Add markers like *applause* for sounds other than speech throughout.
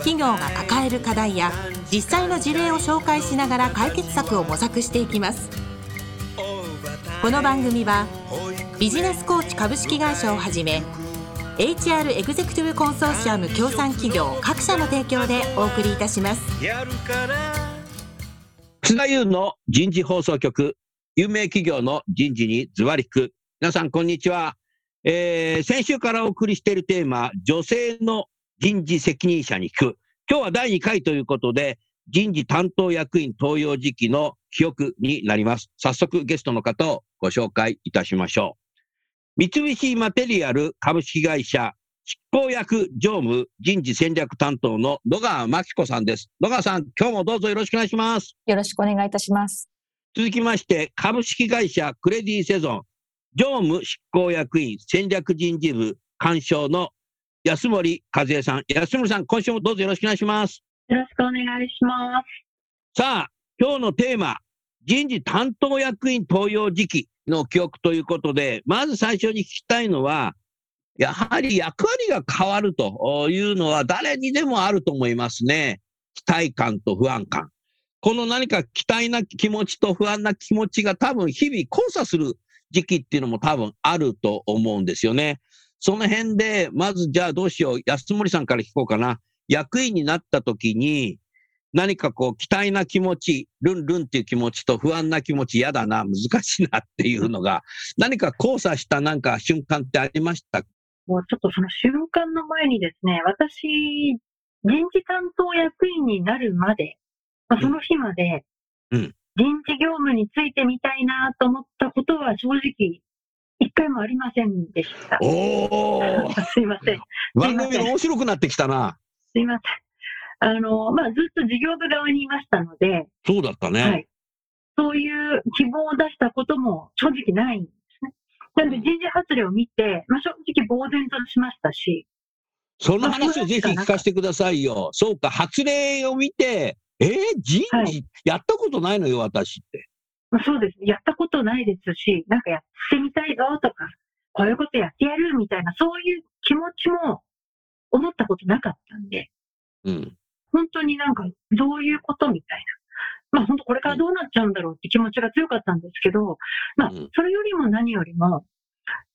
企業が抱える課題や実際の事例を紹介しながら解決策を模索していきます。この番組はビジネスコーチ株式会社をはじめ HR エグゼクティブコンソーシアム協賛企業各社の提供でお送りいたします。津田優の人事放送局有名企業の人事にズバリく。皆さんこんにちは。えー、先週からお送りしているテーマ、女性の人事責任者に聞く。今日は第2回ということで、人事担当役員登用時期の記憶になります。早速ゲストの方をご紹介いたしましょう。三菱マテリアル株式会社執行役常務人事戦略担当の野川真紀子さんです。野川さん、今日もどうぞよろしくお願いします。よろしくお願いいたします。続きまして、株式会社クレディセゾン常務執行役員戦略人事部干渉の安森和恵さん。安森さん、今週もどうぞよろしくお願いします。よろしくお願いします。さあ、今日のテーマ、人事担当役員登用時期の記憶ということで、まず最初に聞きたいのは、やはり役割が変わるというのは誰にでもあると思いますね。期待感と不安感。この何か期待な気持ちと不安な気持ちが多分日々交差する時期っていうのも多分あると思うんですよね。その辺で、まずじゃあどうしよう。安森さんから聞こうかな。役員になった時に、何かこう、期待な気持ち、ルンルンっていう気持ちと不安な気持ち、嫌だな、難しいなっていうのが、何か交差したなんか瞬間ってありました？もうちょっとその瞬間の前にですね、私、人事担当役員になるまで、まあ、その日まで、うん、人事業務についてみたいなと思ったことは正直、一回もありませんでした。おすいません。番組が面白くなってきたな。すいません。あの、まあ、ずっと事業部側にいましたので。そうだったね。はい。そういう希望を出したことも正直ないんですね。なので人事発令を見て、まあ、正直呆然としましたし。その話をぜひ聞かせてくださいよ。そうか、発令を見て、えー、人事、やったことないのよ、私って。そうです。やったことないですし、なんかやってみたいぞとか、こういうことやってやるみたいな、そういう気持ちも思ったことなかったんで、うん、本当になんかどういうことみたいな。まあ本当これからどうなっちゃうんだろうって気持ちが強かったんですけど、まあそれよりも何よりも、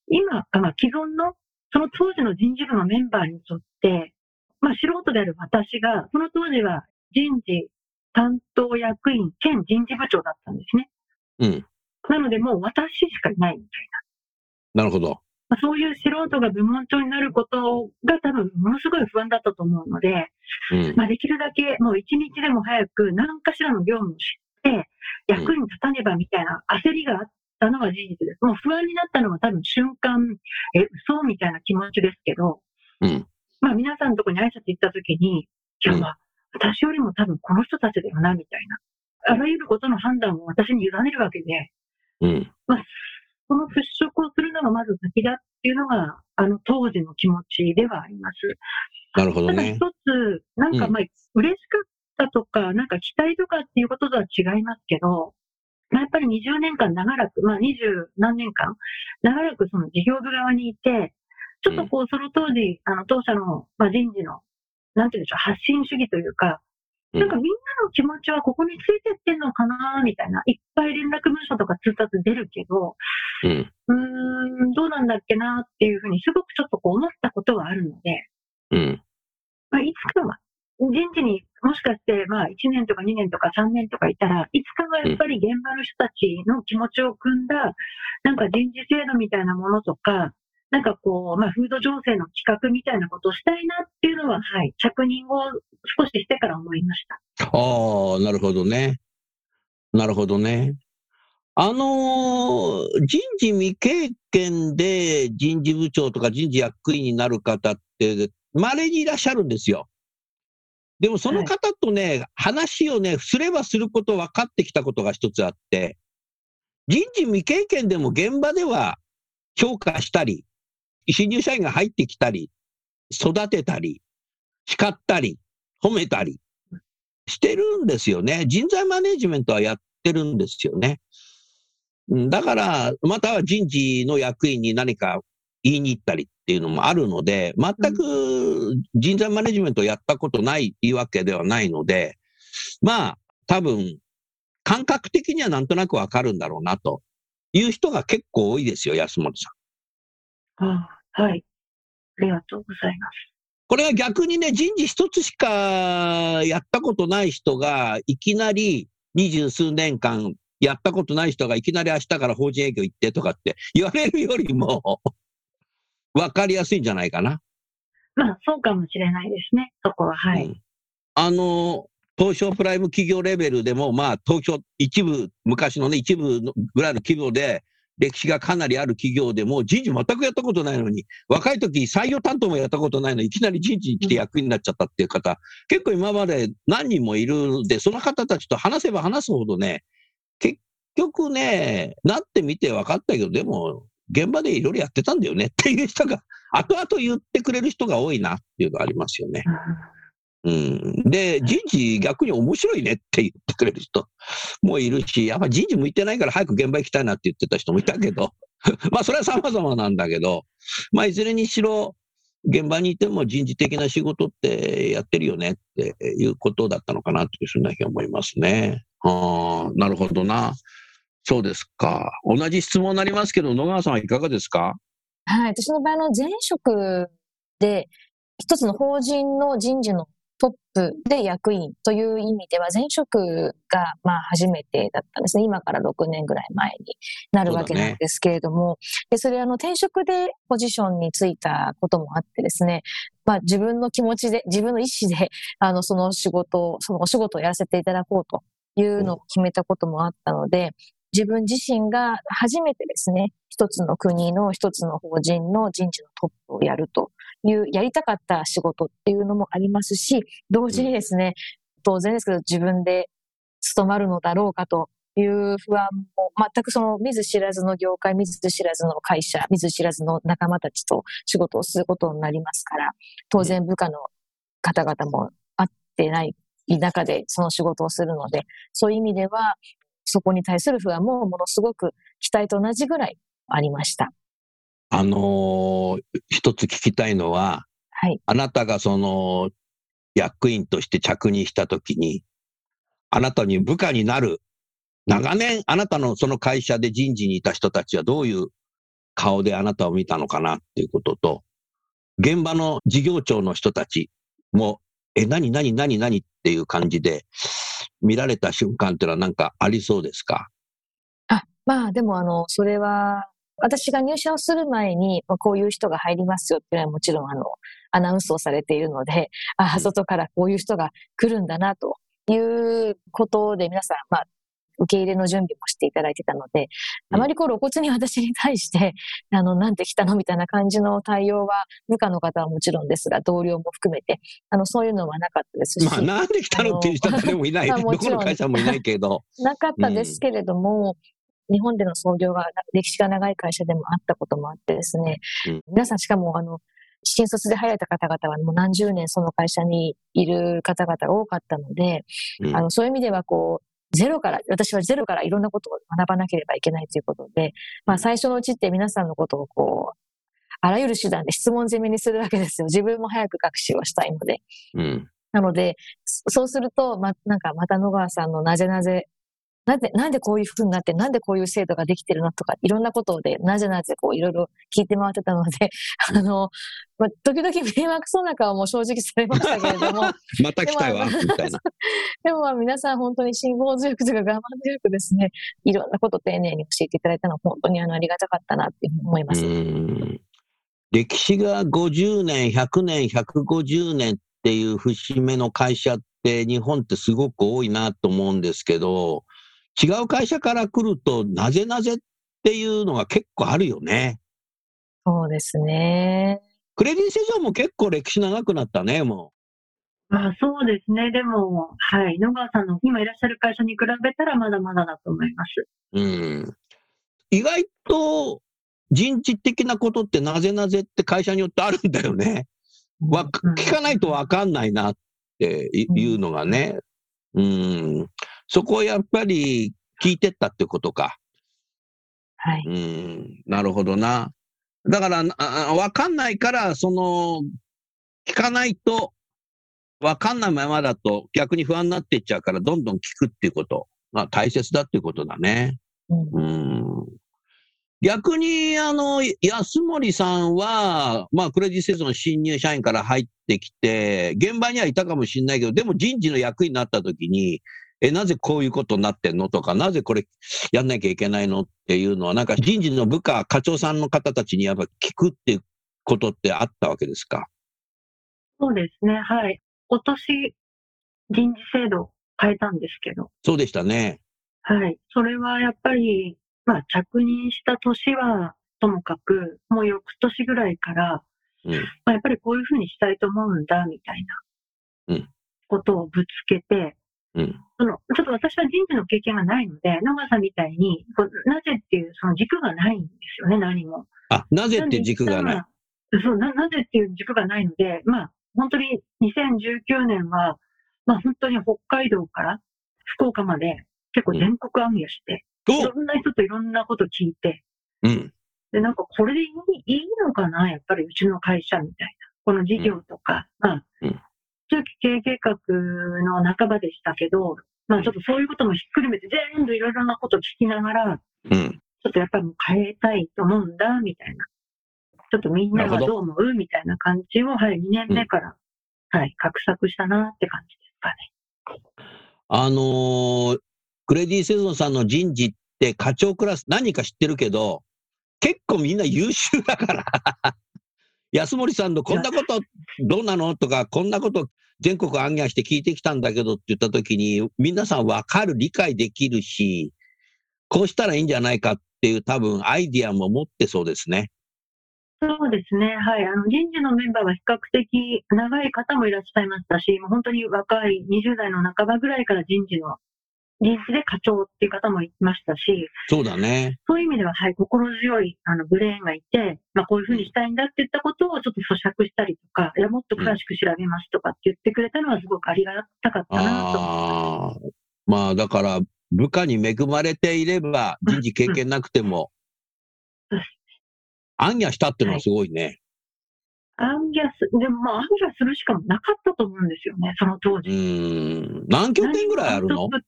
今、まあ既存のその当時の人事部のメンバーにとって、まあ素人である私が、その当時は人事担当役員兼人事部長だったんですね。うん。なので、もう私しかいないみたいな。なるほど。まあ、そういう素人が部門長になることが多分ものすごい不安だったと思うので、うん、まあ、できるだけもう一日でも早く何かしらの業務を知って役に立たねばみたいな焦りがあったのは事実です。もう不安になったのは多分瞬間、え、嘘みたいな気持ちですけど、うん、まあ皆さんのところに挨拶行った時に、いやまあ、私よりも多分この人たちだよな、みたいな。あらゆることの判断を私に委ねるわけで、うん。まあ、その払拭をするのがまず先だっていうのが、あの当時の気持ちではあります。なるほどね。ただ一つ、なんかまあ、うん、嬉しかったとか、なんか期待とかっていうこととは違いますけど、まあ、やっぱり20年間長らく、まあ20何年間、長らくその事業部側にいて、ちょっとこう、その当時、あの、当社の、まあ、人事のなんていうんでしょう、発信主義というか、なんかみんなの気持ちはここについてってんのかな、みたいな。いっぱい連絡文書とか通達出るけど、うん、うーん、どうなんだっけなっていうふうにすごくちょっとこう思ったことはあるので、うん。まあ、いつかは、人事にもしかしてまあ1年とか2年とか3年とかいたら、いつかはやっぱり現場の人たちの気持ちを組んだ、なんか人事制度みたいなものとか、なんかこう、まあ、風土情勢の企画みたいなことをしたいなっていうのは、はい、着任を少ししてから思いました。ああ、なるほどね。なるほどね。あのー、人事未経験で人事部長とか人事役員になる方って、稀にいらっしゃるんですよ。でもその方とね、話をね、すればすること分かってきたことが一つあって、人事未経験でも現場では評価したり、新入社員が入ってきたり、育てたり、叱ったり、褒めたりしてるんですよね。人材マネジメントはやってるんですよね。だから、または人事の役員に何か言いに行ったりっていうのもあるので、全く人材マネジメントをやったことないわけではないので、まあ、多分、感覚的にはなんとなくわかるんだろうなという人が結構多いですよ、安本さん。ああはい。ありがとうございます。これは逆にね、人事一つしかやったことない人が、いきなり二十数年間やったことない人がいきなり明日から法人営業行ってとかって言われるよりも、*laughs* わかりやすいんじゃないかな。まあ、そうかもしれないですね。そこは。はい。うんあの、東証プライム企業レベルでも、まあ、東証一部、昔のね、一部のぐらいの規模で、歴史がかなりある企業でも、人事全くやったことないのに、若い時採用担当もやったことないのに、いきなり人事に来て役員になっちゃったっていう方、結構今まで何人もいるんで、その方たちと話せば話すほどね、結局ね、なってみて分かったけど、でも、現場でいろいろやってたんだよねっていう人が、後々言ってくれる人が多いなっていうのがありますよね。うん、で、人事逆に面白いねって言ってくれる人もいるし、やっぱ人事向いてないから早く現場行きたいなって言ってた人もいたけど、*laughs* まあそれは様々なんだけど、まあいずれにしろ、現場にいても人事的な仕事ってやってるよねっていうことだったのかなっていうふうに思いますね。ああ、なるほどな。そうですか。同じ質問になりますけど、野川さんはいかがですか？はい。私の場合の前職で、一つの法人の人事のトップで役員という意味では、前職がまあ初めてだったんですね。今から6年ぐらい前になるわけなんですけれども、でそれあの転職でポジションについたこともあってですね、まあ自分の気持ちで、自分の意思で、*laughs* あの、その仕事を、そのお仕事をやらせていただこうというのを決めたこともあったので、自分自身が初めてですね、一つの国の一つの法人の人事のトップをやると。いう、やりたかった仕事っていうのもありますし、同時にですね、当然ですけど自分で務まるのだろうかという不安も、全くその見ず知らずの業界、見ず知らずの会社、見ず知らずの仲間たちと仕事をすることになりますから、当然部下の方々も会ってない中でその仕事をするので、そういう意味では、そこに対する不安もものすごく期待と同じぐらいありました。あのー一つ聞きたいのは、はい。あなたがその役員として着任したときに、あなたに部下になる、長年あなたのその会社で人事にいた人たちはどういう顔であなたを見たのかなっていうことと、現場の事業長の人たちも、え、何何何何っていう感じで見られた瞬間っていうのはなんかありそうですか？あ、まあでもあの、それは、私が入社をする前に、まあこういう人が入りますよっていうのはもちろんあの、アナウンスをされているので、あ、外からこういう人が来るんだなということで皆さん、まあ、受け入れの準備もしていただいてたので、あまりこう露骨に私に対して、あの、なんで来たのみたいな感じの対応は、部下の方はもちろんですが、同僚も含めて、あの、そういうのはなかったですし、まあ、なんで来たのっていう人もいない。*laughs* まあどこの会社もいないけど。なかったですけれども、日本での創業が歴史が長い会社でもあったこともあってですね、うん皆さんしかもあの、新卒で入られた方々はもう何十年その会社にいる方々が多かったので、うんあの、そういう意味ではこう、ゼロから、私はゼロからいろんなことを学ばなければいけないということで、まあ最初のうちって皆さんのことをこう、あらゆる手段で質問攻めにするわけですよ。自分も早く学習をしたいので。うん。なので、そそうすると、ま、なんかまた野川さんのなぜなぜ、なんで、なんでこういう風になって、なんでこういう制度ができてるのとか、いろんなことで、なぜなぜこういろいろ聞いて回ってたので、あの、ま、時々迷惑そうな顔も正直されましたけれども、*laughs* また来たわ、みたいな。*laughs* でもまあ皆さん本当に辛抱強くというか我慢強くですね、いろんなことを丁寧に教えていただいたのは本当にあのありがたかったなっていうふうに思います。うん歴史が50年、100年、150年っていう節目の会社って日本ってすごく多いなと思うんですけど、違う会社から来るとなぜなぜっていうのが結構あるよね。そうですね。クレディ・セゾンも結構歴史長くなったね、もまあそうですね。でも、はい。野川さんの今いらっしゃる会社に比べたらまだまだだと思います。うん。意外と人事的なことってなぜなぜって会社によってあるんだよね。わうん聞かないとわかんないなっていいうのがね。うん。そこをやっぱり聞いてったってことか。はい。うん。なるほどな。だから、わかんないから、その、聞かないと、わかんないままだと逆に不安になっていっちゃうから、どんどん聞くっていうことが大切だっていうことだね。うんうん逆に、あの、安森さんは、まあ、クレジット施設の新入社員から入ってきて、現場にはいたかもしれないけど、でも人事の役員になった時に、え、なぜこういうことになってんの？とか、なぜこれやんなきゃいけないの？っていうのは、なんか人事の部下、課長さんの方たちにやっぱ聞くっていうことってあったわけですか？そうですね。はい。今年、人事制度を変えたんですけど、そうでしたね。はい。それはやっぱり、まあ、着任した年はともかく、もう翌年ぐらいから、うん。まあ、やっぱりこういうふうにしたいと思うんだ、みたいなうんことをぶつけて、うん。その、ちょっと私は人事の経験がないので、野川さんみたいに、こうなぜっていうその軸がないんですよね、何も。あ、なぜっていう軸がない。そうな、なぜっていう軸がないので、まあ、本当に2019年は、まあ本当に北海道から福岡まで結構全国暗夜して、いろんな人といろんなこと聞いて、おうん。で、なんかこれでいいいいのかな、やっぱりうちの会社みたいな。この事業とか、まあうん、中期経営計画の半ばでしたけど、まあちょっとそういうこともひっくるめて全部いろいろなこと聞きながら、うん。ちょっとやっぱりもう変えたいと思うんだ、みたいな。ちょっとみんながどう思うみたいな感じを、はい、2年目から、はい、画策したなって感じですかね。あのークレディ・セゾンさんの人事って課長クラス何人か知ってるけど、結構みんな優秀だから。安森さんのこんなことどうなの？とか、こんなこと全国暗夜して聞いてきたんだけどって言った時に、皆さんわかる、理解できるし、こうしたらいいんじゃないかっていう多分アイディアも持ってそうですね。そうですね。はい。あの、人事のメンバーは比較的長い方もいらっしゃいましたし、もう本当に若い20代の半ばぐらいから人事の、人事で課長っていう方もいましたし、そうだね。そういう意味では、はい、心強い、あの、ブレーンがいて、まあ、こういうふうにしたいんだって言ったことをちょっと咀嚼したりとか、いや、もっと詳しく調べますとかって言ってくれたのはすごくありがたかったなと。ああ。まあだから、部下に恵まれていれば、人事経験なくてもうん、暗夜したってのはすごいね。アンギャス、でもまあ、アンギャするしかもなかったと思うんですよね、その当う時。ーん。何拠点ぐらいあるの？あ、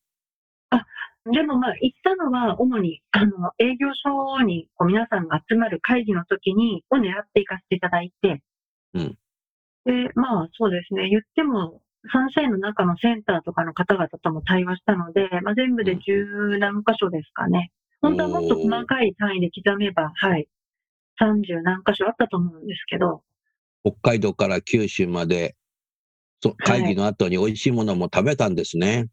でもまあ、行ったのは、主に、あの、営業所にこう皆さんが集まる会議の時に、を狙って行かせていただいて、うん。で、まあ、そうですね、言っても、サンシャインの中のセンターとかの方々とも対話したので、まあ、全部で十何箇所ですかね。本当はもっと細かい単位で刻めば、はい、30何箇所あったと思うんですけど、北海道から九州まで、そ会議の後に美味しいものも食べたんですね。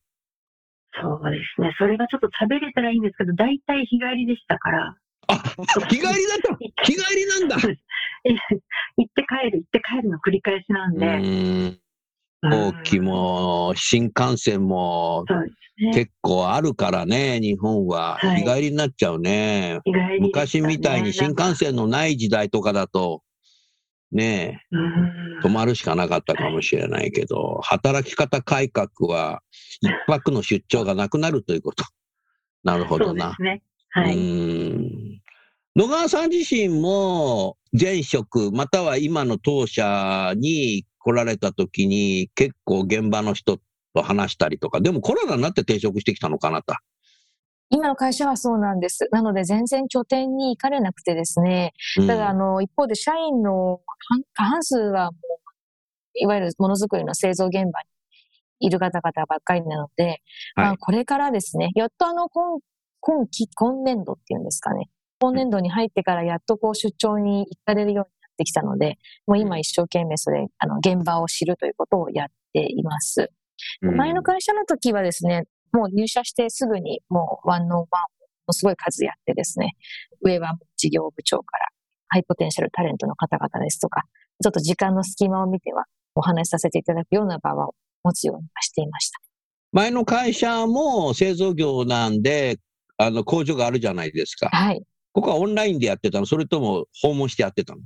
そうですね、それがちょっと食べれたらいいんですけど、大体日帰りでしたから、あ、日帰りだった *laughs* 日帰りなんだ。*laughs* 行って帰る、行って帰るの繰り返しなんうで。飛行機も、新幹線も。結構あるからね、日本は。はい。日帰りになっちゃうね。日帰りでしたね。昔みたいに新幹線のない時代とかだと、ねえ、うん。泊まるしかなかったかもしれないけど、働き方改革は、一泊の出張がなくなるということ。なるほどなそうです。ね。はうい。野川さん自身も前職または今の当社に来られた時に結構現場の人と話したりとか、でもコロナになって転職してきたのかなと。今の会社はそうなんです。なので全然拠点に行かれなくてですね。うんただ、あの、一方で社員の半過半数はもう、いわゆるものづくりの製造現場にいる方々ばっかりなので、まあ、これからですね、やっとあの、今、今期、今年度っていうんですかね。今年度に入ってからやっとこう出張に行かれるようになってきたので、もう今一生懸命それ、あの、現場を知るということをやっています。うん前の会社の時はですね、もう入社してすぐにもうワンオンワンをもすごい数やってですね、上は事業部長からハイポテンシャルタレントの方々ですとか、ちょっと時間の隙間を見ては、お話しさせていただくような場を持つようにはしていました。前の会社も製造業なんで、あの工場があるじゃないですか。はい。ここはオンラインでやってたの？それとも訪問してやってたの？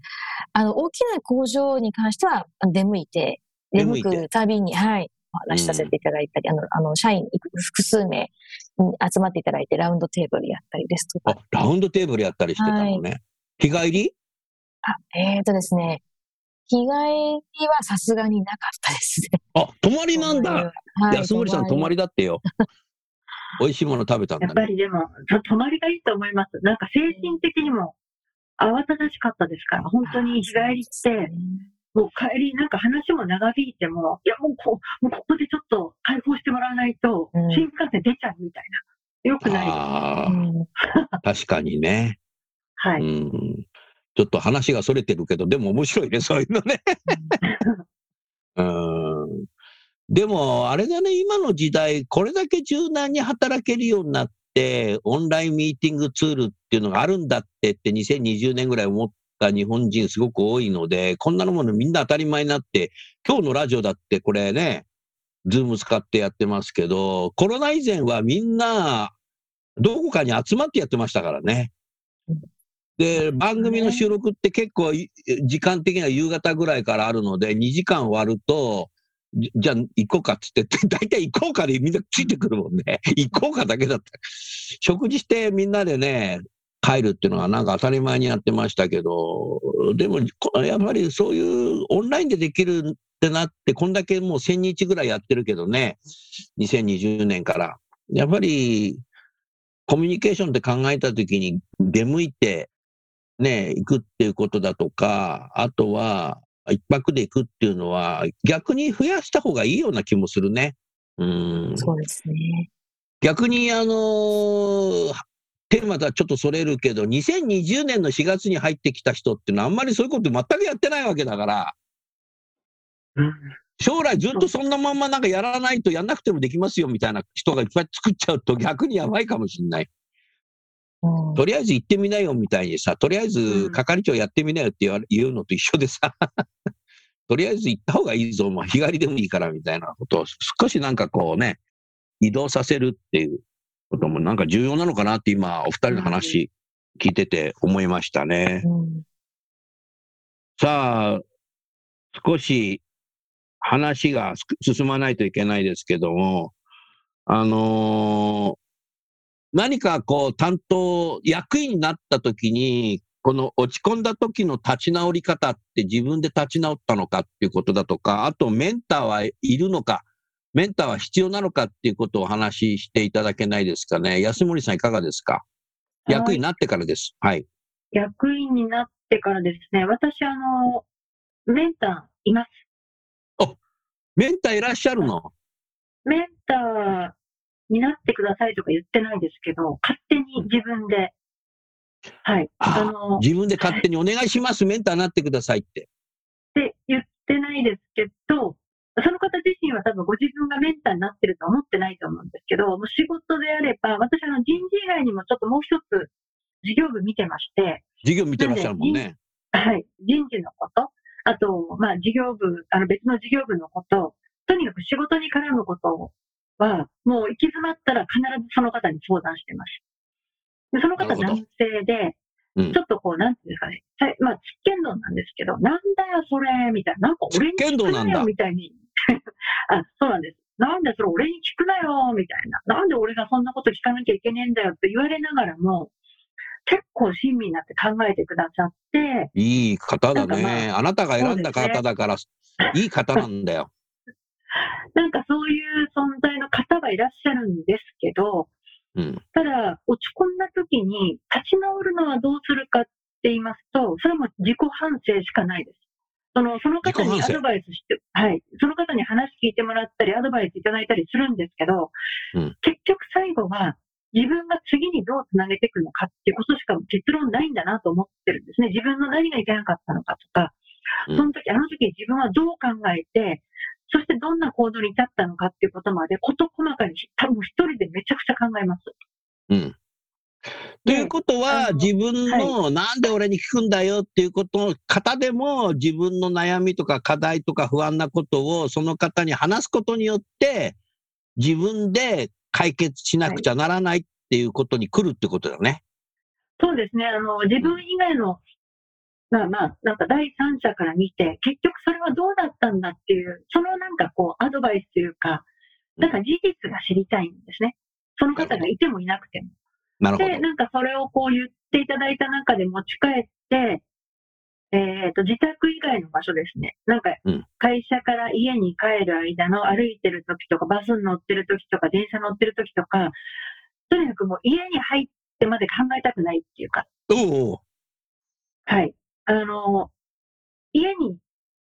あの、大きな工場に関しては出向いて、出向くたびに、はい、お話しさせていただいたり、あの、あの、社員複数名に集まっていただいて、ラウンドテーブルやったりですとあか。、ラウンドテーブルやったりしてたのね。日帰り？あ、えーとですね、日帰りはさすがになかったですね。あ、泊まりなんだ。はい。安森さん泊まりりだってよ。美味しいもの食べたんだね。やっぱりでも、と泊まりがいいと思います。なんか精神的にも慌ただしかったですから、本当に日帰りって、もう帰り、なんか話も長引いても、いやもうこう、もうここでちょっと解放してもらわないとうん、新幹線出ちゃうみたいな。よくない確かにね。はい。うん。ちょっと話がそれてるけど、でも面白いね、そういうのね。うん。でも、あれだね、今の時代、これだけ柔軟に働けるようになって、オンラインミーティングツールっていうのがあるんだってって2020年ぐらい思った日本人すごく多いので、こんなのものみんな当たり前になって、今日のラジオだってこれね、ズーム使ってやってますけど、コロナ以前はみんな、どこかに集まってやってましたからね。で、番組の収録って結構い時間的には夕方ぐらいからあるので、2時間割ると、じじゃあ行こうかっつって、*laughs* 大体行こうかでみんなついてくるもんね。*laughs* 行こうかだけだった。食事してみんなでね、帰るっていうのがなんか当たり前にやってましたけど、でもこやっぱりそういうオンラインでできるってなって、こんだけもう1000日ぐらいやってるけどね、2020年から。やっぱりコミュニケーションって考えたときに出向いてね、行くっていうことだとか、あとは一泊で行くっていうのは逆に増やした方がいいような気もするね。うん。そうですね。逆にあのーテーマとはちょっとそれるけど、2020年の4月に入ってきた人っていうのはあんまりそういうこと全くやってないわけだから、うん将来ずっとそんなまんまなんかやらないとやんなくてもできますよみたいな人がいっぱい作っちゃうと逆にやばいかもしれない。うん。とりあえず行ってみなよみたいにさ、とりあえず係長やってみなよって言言うのと一緒でさ、*laughs* とりあえず行った方がいいぞ、まあ、日帰りでもいいからみたいなことを少しなんかこうね、移動させるっていうこともなんか重要なのかなって今、お二人の話聞いてて思いましたね。うん。さあ、少し話がす進まないといけないですけども、あのー何かこう担当、役員になった時に、この落ち込んだ時の立ち直り方って自分で立ち直ったのかっていうことだとか、あとメンターはいるのか、メンターは必要なのかっていうことをお話ししていただけないですかね。安森さんいかがですか？役員になってからです。はい。役員になってからですね、私、あの、メンターいます。メンターいらっしゃるの？メンターになってくださいとか言ってないですけど、勝手に自分で、はい、ああの、っ自分で勝手にお願いします、メンターになってくださいって。て言ってないですけど、その方自身は多分ご自分がメンターになってると思ってないと思うんですけど、もう仕事であれば、私あの人事以外にもちょっともう一つ事業部見てまして、授業見てらっしゃるもんね。*laughs* はい、人事のこと、あと、まあ、事業部、あの別の事業部のこと、とにかく仕事に絡むことは、もう行き詰まったら必ずその方に相談してます。でその方男性で、うんちょっとこう、なんていうんですかね、さまあ、つっけんどんなんですけど、なんだよそれ、みたいな、なんか俺に聞くなよ、みたいに。*laughs* あ、そうなんです。なんでそれ俺に聞くなよ、みたいな。なんで俺がそんなこと聞かなきゃいけねえんだよって言われながらも、結構親身になって考えてくださって、いい方だね。まあなたが選んだ方だから、いい方なんだよ。*laughs* なんかそういう存在の方はいらっしゃるんですけど、うん。ただ、落ち込んだ時に立ち直るのはどうするかって言いますと、それはもう自己反省しかないです。そのその方にアドバイスして、はい、その方に話聞いてもらったり、アドバイスいただいたりするんですけど、うん結局最後は自分が次にどうつなげていくのかっていうことしか結論ないんだなと思ってるんですね。自分の何がいけなかったのかとか、うんその時、あの時自分はどう考えて、そしてどんな行動に至ったのかっていうことまで、事細かに多分一人でめちゃくちゃ考えます。うん。ということは、自分の、なんで俺に聞くんだよっていうことの方でも、自分の悩みとか課題とか不安なことをその方に話すことによって、自分で解決しなくちゃならないっていうことに来るってことだよね。そうですね。あの、自分以外の、まあまあ、なんか第三者から見て、結局それはどうだったんだっていう、そのなんかこう、アドバイスというか、なんか事実が知りたいんですね。その方がいてもいなくても。なるほどで、。なんかそれをこう言っていただいた中で持ち帰って、えっ、と、自宅以外の場所ですね。なんかうん、会社から家に帰る間の歩いてる時とか、バスに乗ってる時とか、電車乗ってる時とか、とにかくもう家に入ってまで考えたくないっていうか、おおはい。あの、家に、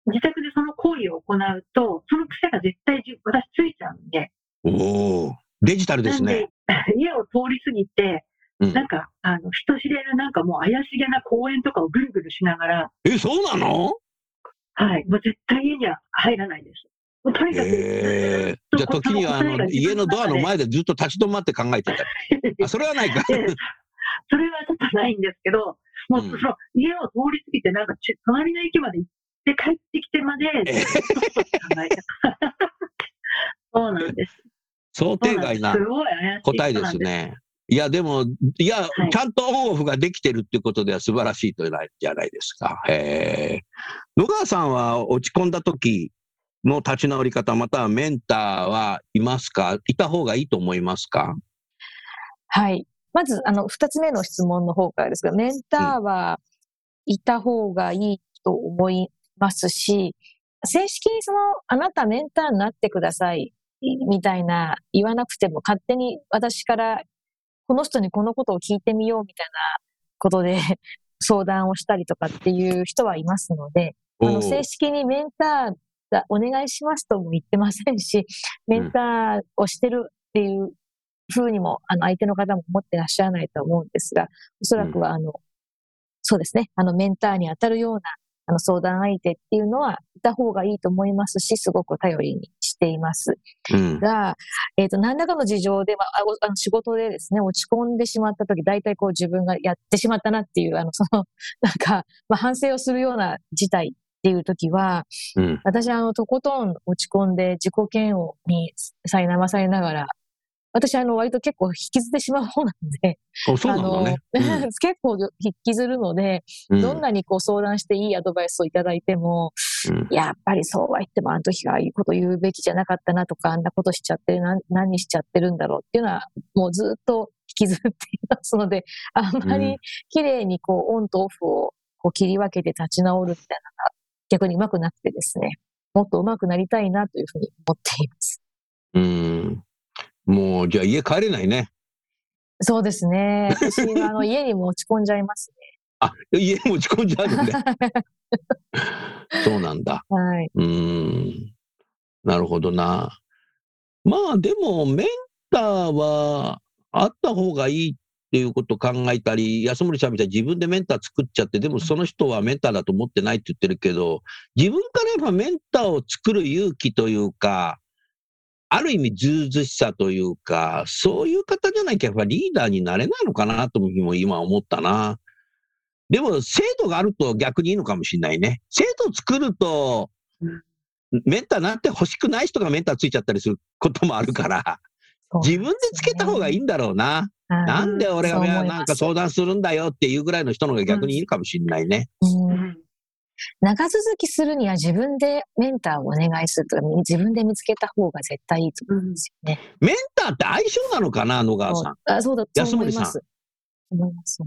自宅でその行為を行うと、その癖が絶対じ私ついちゃうんで、おおデジタルですね。*laughs* 家を通り過ぎて、うんなんか、あの、人知れぬなんかもう怪しげな公園とかをぐるぐるしながら、え、そうなの？はい。もう絶対家には入らないです。もうとにかく、ええじゃあ時にはあの家のドアの前でずっと立ち止まって考えてたり。*laughs* あ、それはないか。でそれはちょっとないんですけど、もううんその家を通り過ぎて、なんかち隣の駅まで行って帰ってきてまで。*laughs* そうなんです。想定外な答えですね。いや、でも、いや、はいちゃんとオンオフができてるっていうことでは素晴らしいとじゃないですか。へえ。野川さんは落ち込んだ時の立ち直り方、またはメンターはいますか？いた方がいいと思いますか？はい。まず、あの、二つ目の質問の方からですが、メンターはいた方がいいと思いますし、正式にその、あなたメンターになってください、みたいな言わなくても、勝手に私から、この人にこのことを聞いてみようみたいなことで *laughs* 相談をしたりとかっていう人はいますので、あの正式にメンターがお願いしますとも言ってませんし、メンターをしてるっていうふうにも、あの、相手の方も思ってらっしゃらないと思うんですが、おそらくは、あの、そうですね、あの、メンターに当たるような、あの、相談相手っていうのは、いた方がいいと思いますし、すごく頼りにしています。うん。が、えっ、と、何らかの事情で、まあ、あの仕事でですね、落ち込んでしまったとき、大体こう自分がやってしまったなっていう、あの、*laughs* その、なんか、まあ、反省をするような事態っていうときは、うん。私、あの、とことん落ち込んで自己嫌悪に苛まされながら、私、あの、割と結構引きずってしまう方なんで、おそうあの、なのね。*laughs* 結構引きずるので、うんどんなにこう相談していいアドバイスをいただいても、うんやっぱりそうは言ってもあの時がああいうこと言うべきじゃなかったなとか、あんなことしちゃって何何しちゃってるんだろうっていうのは、もうずっと引きずっていますので、あんまうんり綺麗にこうオンとオフをこう切り分けて立ち直るみたいなのが逆に上手くなくてですね、もっと上手くなりたいなというふうに思っています。うん。もう、じゃあ家帰れないね。そうですね。私はあの *laughs* 家にも落ち込んじゃいますあ、家持ち込んじゃうんで。ね。*laughs* そうなんだ。はい。うーん。なるほどな。まあでも、メンターはあった方がいいっていうことを考えたり、安森さんみたいに自分でメンター作っちゃって、でもその人はメンターだと思ってないって言ってるけど、自分からやっぱメンターを作る勇気というか、ある意味ずうずうしさというか、そういう方じゃなきゃやっぱリーダーになれないのかなとも今思ったな。でも、制度があると逆にいいのかもしれないね。制度を作ると、メンターなって欲しくない人がメンターついちゃったりすることもあるから、自分でつけた方がいいんだろうな。はいなんで俺がなんか相談するんだよっていうぐらいの人の方が逆にいいかもしれないね。うんうん長続きするには自分でメンターをお願いするとか、自分で見つけた方が絶対いいと思うんですよね。メンターって相性なのかな、野川さん？あそうだ、そう安森さん思います。思います。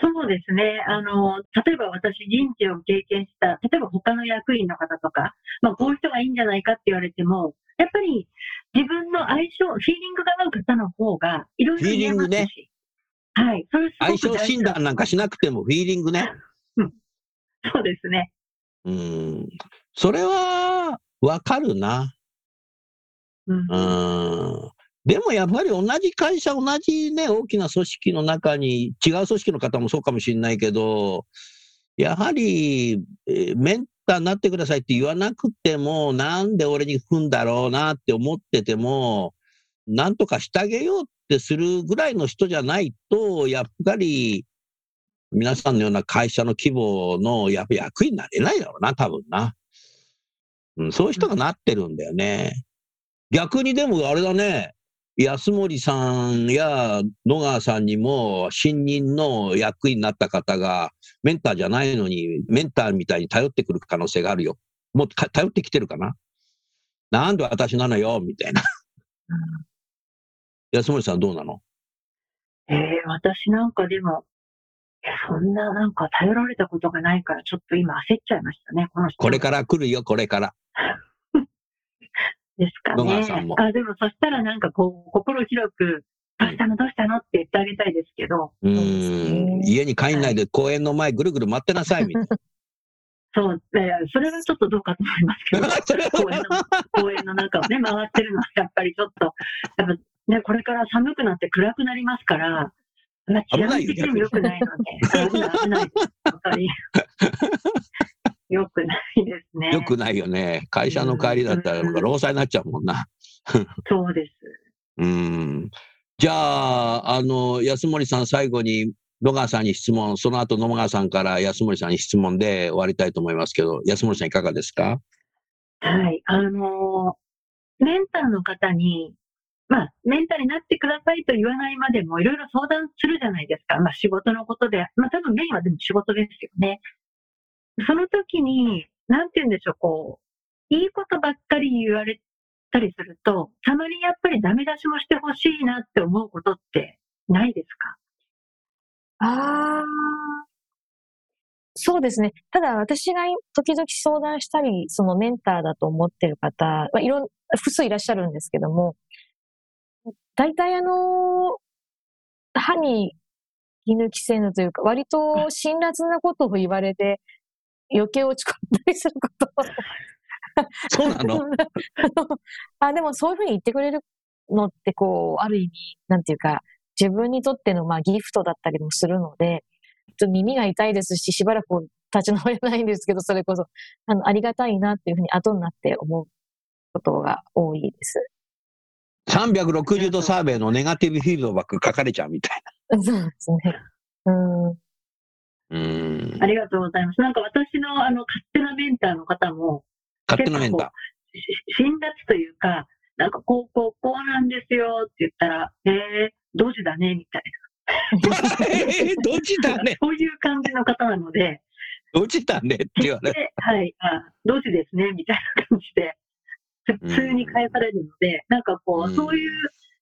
そうですね。あの、例えば私人事を経験した、例えば他の役員の方とか、まあこういう人がいいんじゃないかって言われても、やっぱり自分の相性、フィーリングが合う方の方がいろいろ言えますし。フィーリングねはい。それす相性診断なんかしなくてもフィーリングね。そうですね。うん。それは、わかるな。うんうん。でもやっぱり同じ会社、同じね、大きな組織の中に、違う組織の方もそうかもしれないけど、やはり、えーメンターになってくださいって言わなくても、なんで俺に聞くんだろうなって思ってても、なんとかしてあげようってするぐらいの人じゃないと、やっぱり、皆さんのような会社の規模のやっぱ役員になれないだろうな、多分な。うん、そういう人がなってるんだよね。逆にでもあれだね、安森さんや野川さんにも新任の役員になった方がメンターじゃないのにメンターみたいに頼ってくる可能性があるよ。もう頼ってきてるかななんで私なのよみたいな。安森さんどうなの？えー、私なんかでも、そんななんか頼られたことがないからちょっと今焦っちゃいましたね、この人。これから来るよ、これから。*laughs* ですかね。あでもそしたらなんかこう、心広く、どうしたの？どうしたの？って言ってあげたいですけど。うん。家に帰んないで公園の前ぐるぐる待ってなさい、みたいな。*laughs* そう、えー、それはちょっとどうかと思いますけど、*laughs* 公園の公園の中をね、回ってるのはやっぱりちょっと、やっぱね、これから寒くなって暗くなりますから、まあ、治安的にも良くないので、*laughs* 危ない、*laughs* くないですね。よくないよね。会社の帰りだったら、労災になっちゃうもんな。そうです。うん。じゃあ、あの、安森さん、最後に野川さんに質問、その後野川さんから安森さんに質問で終わりたいと思いますけど、安森さんいかがですか？はい。あのメンターの方に、まあ、メンターになってくださいと言わないまでも、いろいろ相談するじゃないですか。まあ、仕事のことで。まあ、多分メインはでも仕事ですよね。その時に、なんて言うんでしょう、こう、いいことばっかり言われたりすると、たまにやっぱりダメ出しもしてほしいなって思うことってないですか？ああ、そうですね。ただ私が時々相談したり、そのメンターだと思ってる方、まあ、いろん、複数いらっしゃるんですけども、大体あの、歯に気抜きせぬというか、割と辛辣なことを言われて、余計落ち込んだりすることそうなの *laughs* あでもそういうふうに言ってくれるのって、こう、ある意味、なんていうか、自分にとってのまあギフトだったりもするので、ちょっと耳が痛いですし、しばらく立ち直れないんですけど、それこそ、あの、ありがたいなっていうふうに後になって思うことが多いです。360度サーベイのネガティブフィードバック書かれちゃうみたいな。そうですね。うん。うんありがとうございます。なんか私のあの勝手なメンターの方も、勝手なメンター辛辣というか、なんかこう、こう、こうなんですよって言ったら、えー、ドジだね、みたいな。えー、ドジだね。そういう感じの方なので、ドジだねって言われて。はい、あ、ドジですね、みたいな感じで、普通に返されるので、なんかこう、そういう、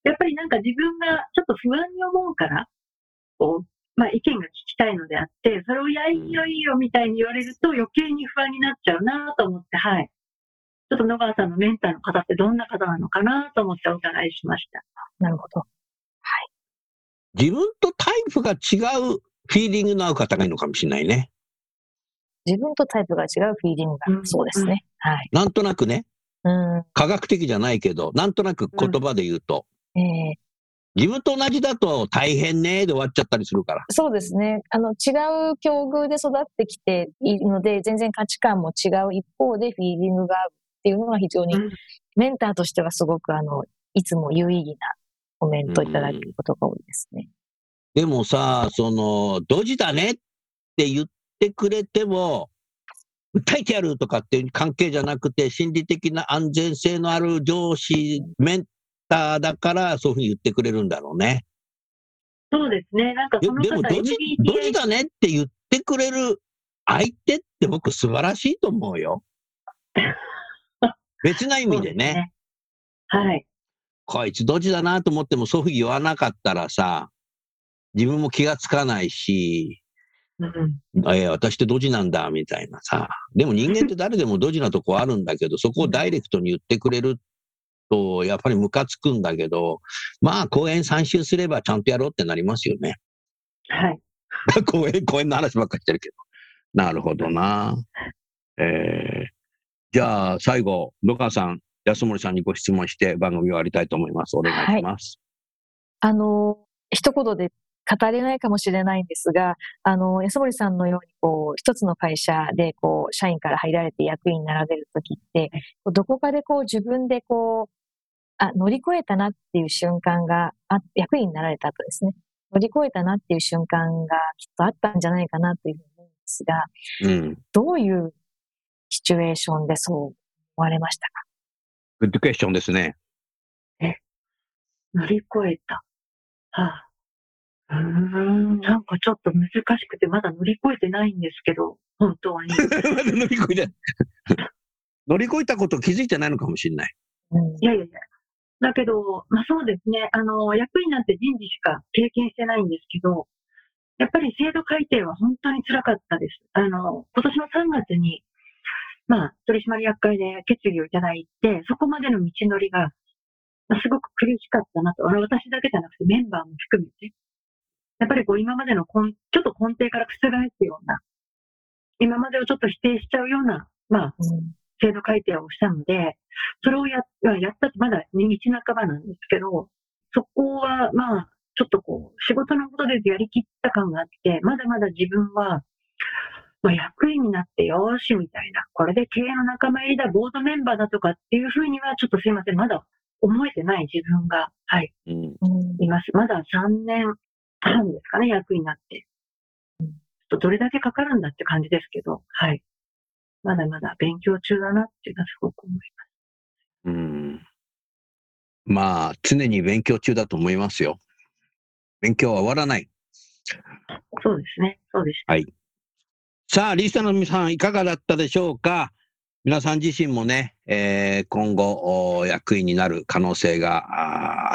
やっぱりなんか自分がちょっと不安に思うから、こう、まあ意見が聞きたいのであって、それをやいいよいいよみたいに言われると余計に不安になっちゃうなと思って、はい。ちょっと野川さんのメンターの方ってどんな方なのかなと思ってお伺いしました。なるほど。はい。自分とタイプが違うフィーリングの合う方がいいのかもしれないね。自分とタイプが違うフィーリングが、うん、そうですね。はい。なんとなくね。うん。科学的じゃないけど、なんとなく言葉で言うと。うん、ええー自分と同じだと大変ねで終わっちゃったりするから。そうですね。あの、違う境遇で育ってきているので、全然価値観も違う一方でフィーリングが合うっていうのは非常に、メンターとしてはすごくあの、いつも有意義なコメントいただくことが多いですね。でもさ、その、ドジだねって言ってくれても、訴えてやるとかっていう関係じゃなくて、心理的な安全性のある上司、メンターだから、そういうふうに言ってくれるんだろうね。そうですね。なんかそのでもドジ、ドジだねって言ってくれる相手って僕素晴らしいと思うよ。*laughs* 別な意味でね。ねはい。こいつドジだなと思ってもそういうふうに言わなかったらさ、自分も気がつかないし、うん、え私ってドジなんだ、みたいなさ。でも人間って誰でもドジなとこあるんだけど、*laughs* そこをダイレクトに言ってくれると、やっぱりムカつくんだけど、まあ、公演3周すればちゃんとやろうってなりますよね。はい。*laughs* 公演、公演の話ばっかりしてるけど。なるほどな。えー、じゃあ、最後、野川さん、安森さんにご質問して番組を終わりたいと思います。お願いします。はい、あの、一言で語れないかもしれないんですが、あの、安森さんのように、こう、一つの会社で、こう、社員から入られて役員になられるときって、どこかでこう、自分でこう、あ、乗り越えたなっていう瞬間があ、役員になられた後ですね。乗り越えたなっていう瞬間がきっとあったんじゃないかなというふうに思うんですが、うん。どういうシチュエーションでそう思われましたか？グッドクエスチョンですね。乗り越えた。はあ、うーん、なんかちょっと難しくて、まだ乗り越えてないんですけど、本当に。*laughs* まだ乗り越えて *laughs* 乗り越えたこと気づいてないのかもしれない。うんいやいやいや。だけど、まあそうですね。あの、役員なんて人事しか経験してないんですけど、やっぱり制度改定は本当に辛かったです。あの、今年の3月に、まあ、取締役会で決議をいただいて、そこまでの道のりが、まあすごく苦しかったなと。あの私だけじゃなくてメンバーも含めて。やっぱりこう今までの根ちょっと根底から覆すような、今までをちょっと否定しちゃうような、まあ、うん制度改定をしたので、それをややったってまだ道半ばなんですけど、そこはまあ、ちょっとこう、仕事のことでやりきった感があって、まだまだ自分は、まあ、役員になってよーし、みたいな、これで経営の仲間入りだ、ボードメンバーだとかっていうふうには、ちょっとすいません、まだ思えてない自分が、はい、うん。うんいます。まだ3年半ですかね、役員になって。ちょっとどれだけかかるんだって感じですけど、はい。まだまだ勉強中だなっていうのはすごく思います。うん。まあ、常に勉強中だと思いますよ。勉強は終わらない。そうですね。そうでした。さあ、リスナーの皆さん、いかがだったでしょうか？皆さん自身もね、えー今後、お役員になる可能性が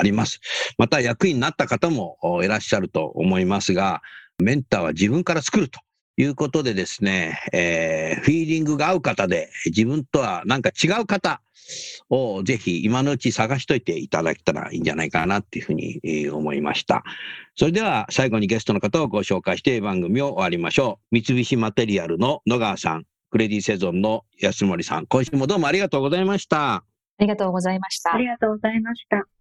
あります。また、役員になった方もおいらっしゃると思いますが、メンターは自分から作るということでですね、えーフィーリングが合う方で、自分とはなんか違う方をぜひ今のうち探しといていただけたらいいんじゃないかなっていうふうにえー思いました。それでは最後にゲストの方をご紹介して番組を終わりましょう。三菱マテリアルの野川さん、クレディセゾンの安森さん、今週もどうもありがとうございました。ありがとうございましたあ。りがとうございました。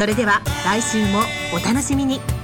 それでは来週もお楽しみに。